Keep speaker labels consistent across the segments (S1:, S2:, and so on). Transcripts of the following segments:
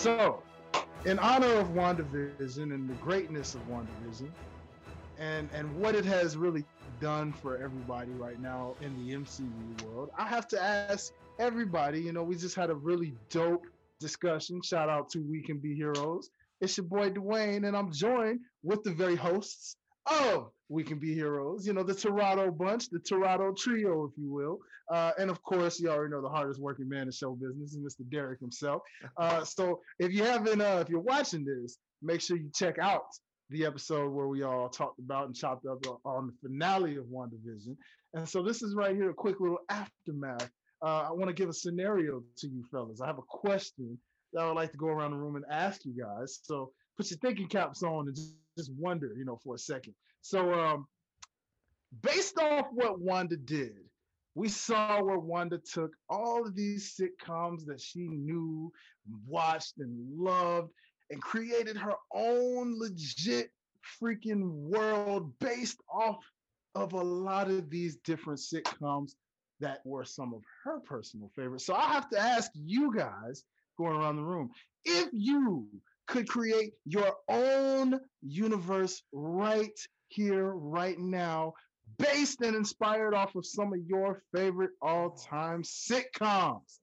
S1: So, in honor of WandaVision and the greatness of WandaVision, and and what it has really done for everybody right now in the MCU world, I have to ask everybody. You know, we just had a really dope discussion. Shout out to We Can Be Heroes. It's your boy Dwayne, and I'm joined with the very hosts of We Can Be Heroes. You know, the Toronto bunch, the Toronto trio, if you will. Uh, and of course, you already know the hardest working man in show business is Mr. Derek himself. Uh, so if you haven't, uh, if you're watching this, make sure you check out the episode where we all talked about and chopped up on the finale of WandaVision. And so this is right here, a quick little aftermath. Uh, I want to give a scenario to you fellas. I have a question that I would like to go around the room and ask you guys. So put your thinking caps on and just, just wonder, you know, for a second. So um, based off what Wanda did, we saw where Wanda took all of these sitcoms that she knew, watched, and loved, and created her own legit freaking world based off of a lot of these different sitcoms that were some of her personal favorites. So I have to ask you guys going around the room if you could create your own universe right here, right now, based and inspired off of some of your favorite all-time sitcoms.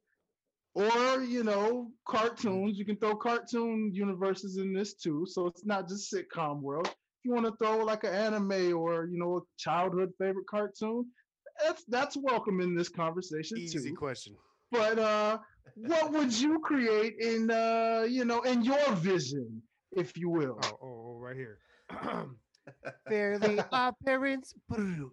S1: Or you know cartoons. You can throw cartoon universes in this too so it's not just sitcom world. If you want to throw like an anime or you know a childhood favorite cartoon that's that's welcome in this conversation
S2: Easy
S1: too.
S2: question.
S1: but uh what would you create in uh you know in your vision if you will
S2: Oh, oh, oh right here. Fairly Odd Parents. Hands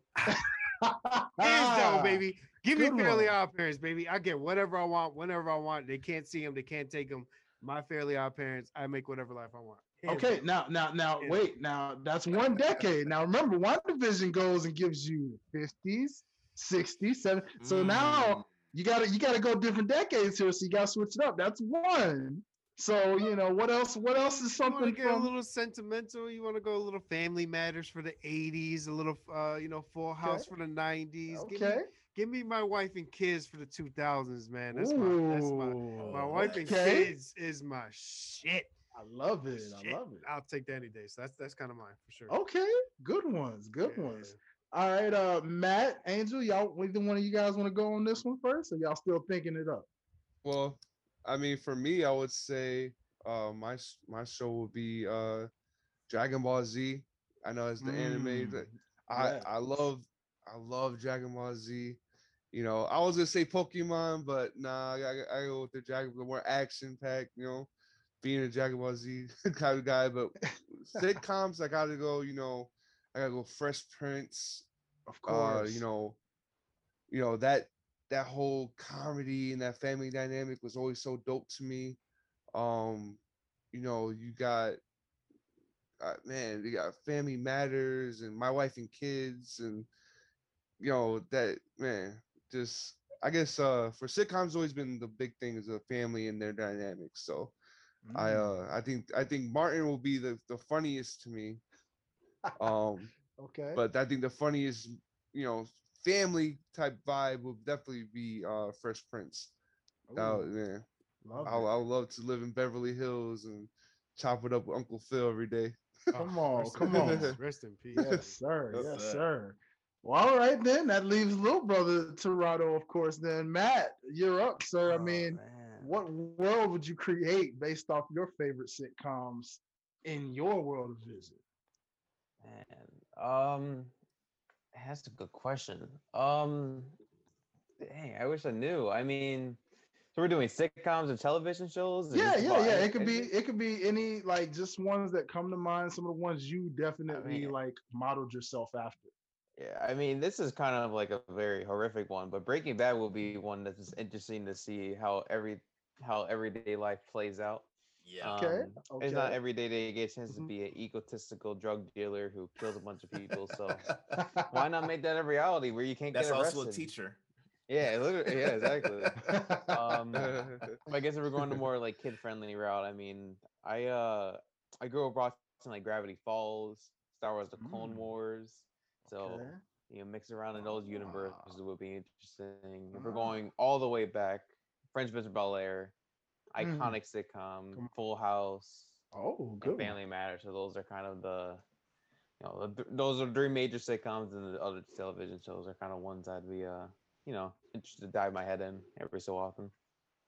S2: down, baby. Give me Fairly
S1: one.
S2: Odd Parents, baby. I get whatever I want, whenever I want. They can't see them. They can't take them. My Fairly Odd Parents. I make whatever life I want. Hands
S1: Okay,
S2: down.
S1: now, now, now,
S2: Yeah.
S1: wait. Now that's one decade. Now remember, WandaVision goes and gives you fifties, sixties, seven. So
S2: Mm.
S1: now you gotta you gotta go different decades here. So you gotta switch it up. That's one. So you know what else? What else is
S2: You
S1: something
S2: get a little sentimental? You want to go a little Family Matters for the '80s, a little, uh, you know, Full House for the '90s. Give me,
S1: Okay.
S2: give me my wife and kids for the 2000s, man. That's my, that's my, my wife and
S1: okay.
S2: kids is my shit.
S1: I love it. I love it.
S2: I'll take that any day. So that's that's kind of mine for sure.
S1: Okay, good ones. Good
S2: Yeah,
S1: ones. All right, uh, Matt, Angel, y'all. Either one of you guys want to go on this one first, or y'all still thinking it up?
S3: Well, I mean, for me, I would say uh, my my show would be uh, Dragon Ball Z. I know it's the anime
S1: Mm,
S3: that I
S1: yeah.
S3: I love. I love Dragon Ball Z. You know, I was gonna say Pokemon, but nah, I, I, I go with the Dragon, the more action packed. You know, being a Dragon Ball Z kind of guy. But sitcoms, I gotta go. You know, I gotta go Fresh Prince
S1: Of course.
S3: uh you know you know that that whole comedy and that family dynamic was always so dope to me. Um you know you got uh, man you got family matters and my wife and kids and you know that man just i guess uh for sitcoms always been the big thing is the family and their dynamics. So i
S1: Mm,
S3: uh i think i think martin will be the the funniest to me um
S1: okay.
S3: but I think the funniest, you know, family type vibe would definitely be uh Fresh Prince. That would-
S1: Ooh,
S3: yeah,
S1: love
S3: I. I would love to live in Beverly Hills and chop it up with Uncle Phil every day.
S1: Come on,
S2: rest
S1: come on.
S2: Rest in peace.
S1: yes, sir.
S4: Yes,
S1: yes,
S4: sir.
S1: sir. Well, all right then. That leaves little brother Toronto, of course. Then Matt, you're up, sir. I
S4: Oh,
S1: mean,
S4: man.
S1: what world would you create based off your favorite sitcoms in your world of vision?
S4: Man, um, that's a good question. Um, dang, I wish I knew. I mean, so we're doing sitcoms and television shows.
S1: Yeah, yeah, yeah. It could be it could be any like just ones that come to mind. Some of the ones you definitely
S4: mean-
S1: like modeled yourself after.
S4: Yeah, I mean, this is kind of like a very horrific one, but Breaking Bad will be one that's interesting to see how every how everyday life plays out.
S5: Yeah.
S1: Okay,
S4: Um, It's not every day they get a chance
S1: Mhm.
S4: to be an egotistical drug dealer who kills a bunch of people. So why not make that a reality where you can't
S5: That's
S4: get arrested?
S5: That's also a teacher.
S4: Yeah, literally, yeah, exactly. Um, I guess if we're going to more like kid friendly route, I mean, I uh I grew up watching like Gravity Falls, Star Wars: The Clone
S1: Mm.
S4: Wars, so
S1: Okay.
S4: you know, mix around in those universes
S1: Ah.
S4: would be interesting. If we're going all the way back, Fresh Prince of Bel Air,
S1: Mm.
S4: iconic sitcom, Full House,
S1: Oh, good. one.
S4: Family Matters. So those are kind of the, you know, the, those are three major sitcoms, and the other television shows are kind of ones I'd be, uh, you know, interested to dive my head in every so often.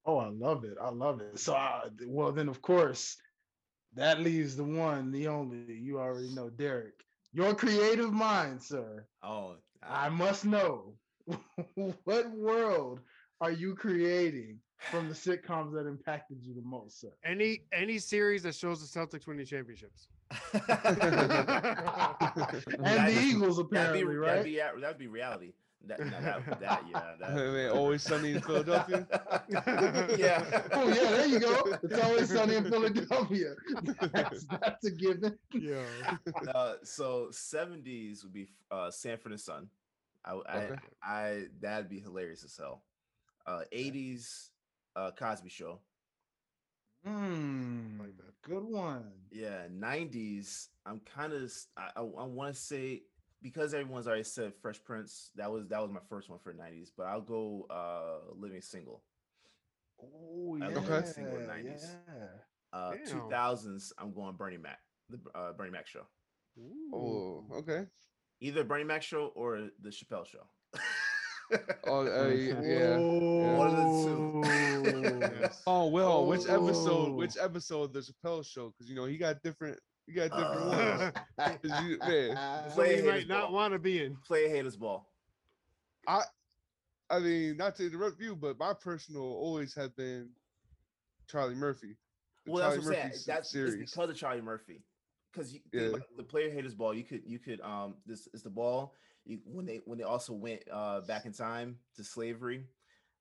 S1: Oh, I love it. I love it. So, I, well, then of course, that leaves the one, the only. You already know, Derek. Your creative mind, sir.
S5: Oh,
S1: I must know what world are you creating from the sitcoms that impacted you the most, sir?
S2: Any any series that shows the Celtics winning championships.
S1: And
S5: That
S1: the
S5: is-
S1: Eagles,
S5: That'd
S1: apparently,
S5: be,
S1: right?
S5: That'd be, a- that'd be reality. That, no, that, that, yeah. That,
S3: Man, always sunny in Philadelphia.
S5: yeah.
S1: Oh yeah, there you go. It's always sunny in Philadelphia. That's, that's a given.
S2: Yeah.
S5: uh, so 70s would be uh, Sanford and Son. I, I,
S3: Okay.
S5: I, that'd be hilarious as hell. Uh, 80s, uh, Cosby Show.
S1: Hmm,
S2: Like that.
S1: good one.
S5: Yeah, 90s. I'm kind of. I, I, I want to say because everyone's already said Fresh Prince. That was that was my first one for 90s. But I'll go uh, Living Single.
S1: Oh yeah,
S5: love
S3: Okay.
S5: single 90s.
S1: yeah.
S5: Uh,
S2: Damn.
S5: 2000s. I'm going Bernie Mac. The uh, Bernie Mac show.
S3: Oh, okay.
S5: Either Bernie Mac show or the Chappelle show.
S3: Oh, uh, yeah.
S5: One of the two.
S2: Yes.
S3: Oh well, which episode?
S1: Oh.
S3: Which episode of the Chappelle show? Because you know he got different. He got different
S5: Uh,
S3: ones. 'Cause you- man,
S2: So
S5: Play
S2: you
S5: haters
S2: might not want to be in.
S5: Play haters ball.
S3: I I mean, not to interrupt you, but my personal always have been Charlie Murphy. the
S5: Well, that's what I'm saying.
S3: Murphy se-
S5: That's it's
S3: series.
S5: because of Charlie Murphy. Because
S3: Yeah.
S5: the player haters ball, you could you could um this is the ball you, when they when they also went uh back in time to slavery.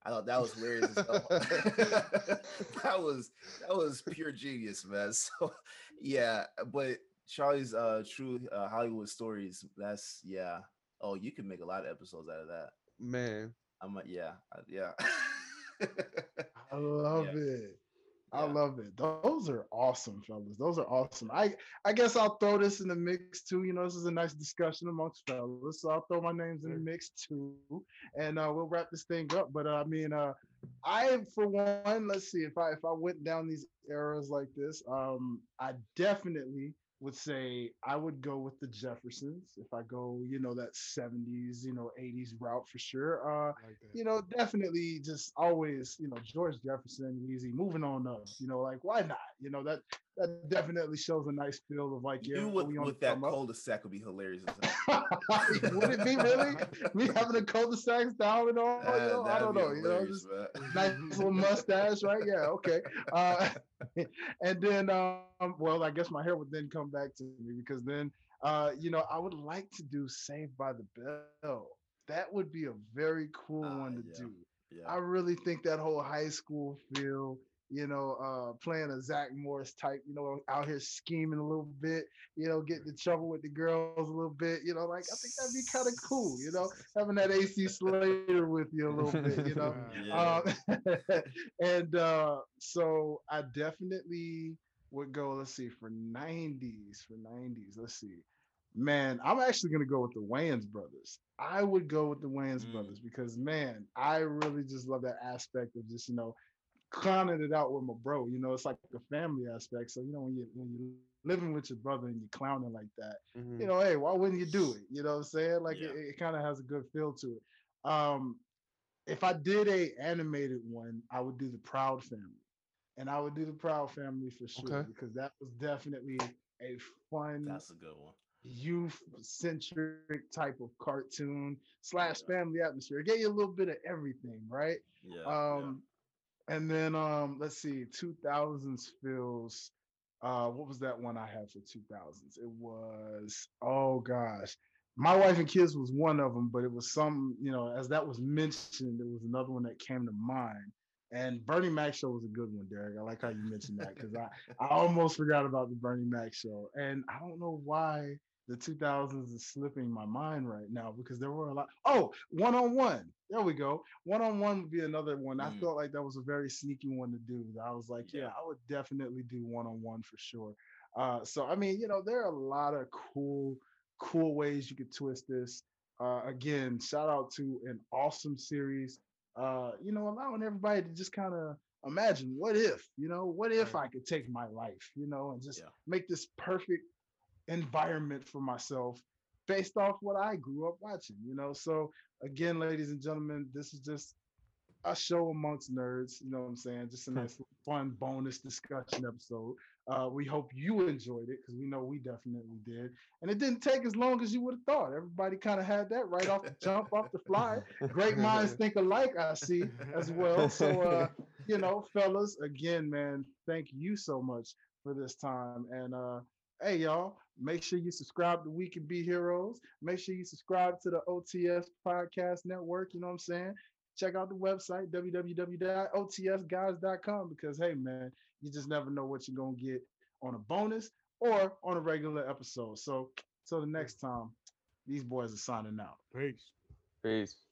S5: I thought that was hilarious. that was that was pure genius, man. So yeah, but Charlie's uh true uh, Hollywood stories. That's yeah. Oh, you could make a lot of episodes out of that.
S3: Man,
S5: I'm like, yeah, yeah.
S1: I love
S5: Yeah.
S1: it. I love it. Those are awesome, fellas. Those are awesome. I I guess I'll throw this in the mix too. You know, this is a nice discussion amongst fellas. So I'll throw my names in the mix too, and uh, we'll wrap this thing up. But uh, I mean, uh, I for one, let's see if I if I went down these eras like this, um, I definitely would say I would go with the Jeffersons. If I go, you know, that 70s, you know, 80s route for sure. Uh,
S2: Like
S1: you know, definitely just always, you know, George Jefferson, easy, moving on up. You know, like why not? You know, that that definitely shows a nice feel of like, yeah,
S5: you with,
S1: we
S5: with that cul-de-sac would be hilarious.
S1: Would it be really? Me having a cul-de-sacs down and all? you
S5: Uh,
S1: know, I don't know. You know, just nice little mustache, right? Yeah, okay. Uh, and then, um, well, I guess my hair would then come back to me because then, uh, you know, I would like to do Saved by the Bell. That would be a very cool
S5: Ah,
S1: one to
S5: yeah.
S1: do.
S5: Yeah.
S1: I really think that whole high school feel, you know, uh, playing a Zach Morris type, you know, out here scheming a little bit, you know, getting in trouble with the girls a little bit, you know, like I think that'd be kind of cool, you know, having that AC Slater with you a little bit, you know.
S5: Yeah.
S1: Um, and uh, so I definitely would go, let's see, for 90s, for 90s, let's see. Man, I'm actually gonna go with the Wayans brothers. I would go with the Wayans
S5: Mm.
S1: brothers because man, I really just love that aspect of just, you know, clowning it out with my bro. You know, it's like the family aspect. So, you know, when you when you living with your brother and you're clowning like that,
S3: Mhm.
S1: you know, hey, why wouldn't you do it? You know what I'm saying? Like
S5: Yeah.
S1: it, it kind of has a good feel to it. Um, if I did a animated one, I would do the Proud Family, and I would do the Proud Family for sure
S3: Okay.
S1: because that was definitely a fun
S5: That's a good one.
S1: youth centric type of cartoon slash
S5: Yeah.
S1: family atmosphere. It gave you a little bit of everything, right?
S5: Yeah.
S1: Um, and then um, let's see, 2000s feels. Uh, what was that one I had for 2000s? It was oh gosh, my wife and kids was one of them, but it was some you know as that was mentioned, there was another one that came to mind. And Bernie Mac show was a good one, Derek. I like how you mentioned that because I I almost forgot about the Bernie Mac show, and I don't know why the 2000s is slipping my mind right now because there were a lot. Oh, one on one. There we go. One on one would be another one. I
S5: Mm.
S1: felt like that was a very sneaky one to do. I was like, yeah,
S5: Yeah.
S1: I would definitely do one on one for sure. Uh, so I mean, you know, there are a lot of cool, cool ways you could twist this. Uh, again, shout out to an awesome series. Uh, you know, allowing everybody to just kind of imagine what if, you know, what if I could take my life, you know, and just
S5: Yeah.
S1: make this perfect environment for myself based off what I grew up watching, you know. So again, ladies and gentlemen, this is just a show amongst nerds, you know what I'm saying? Just a nice fun bonus discussion episode. Uh, we hope you enjoyed it because we know we definitely did. And it didn't take as long as you would have thought. Everybody kind of had that right off the jump, off the fly. Great minds think alike, I see as well. So uh, you know, fellas, again, man, thank you so much for this time. And uh, hey, y'all, make sure you subscribe to We Can Be Heroes. Make sure you subscribe to the OTS Podcast Network. You know what I'm saying? Check out the website, www.otsguys.com, because hey, man, you just never know what you're going to get on a bonus or on a regular episode. So, till the next time, these boys are signing out.
S2: Peace.
S4: Peace.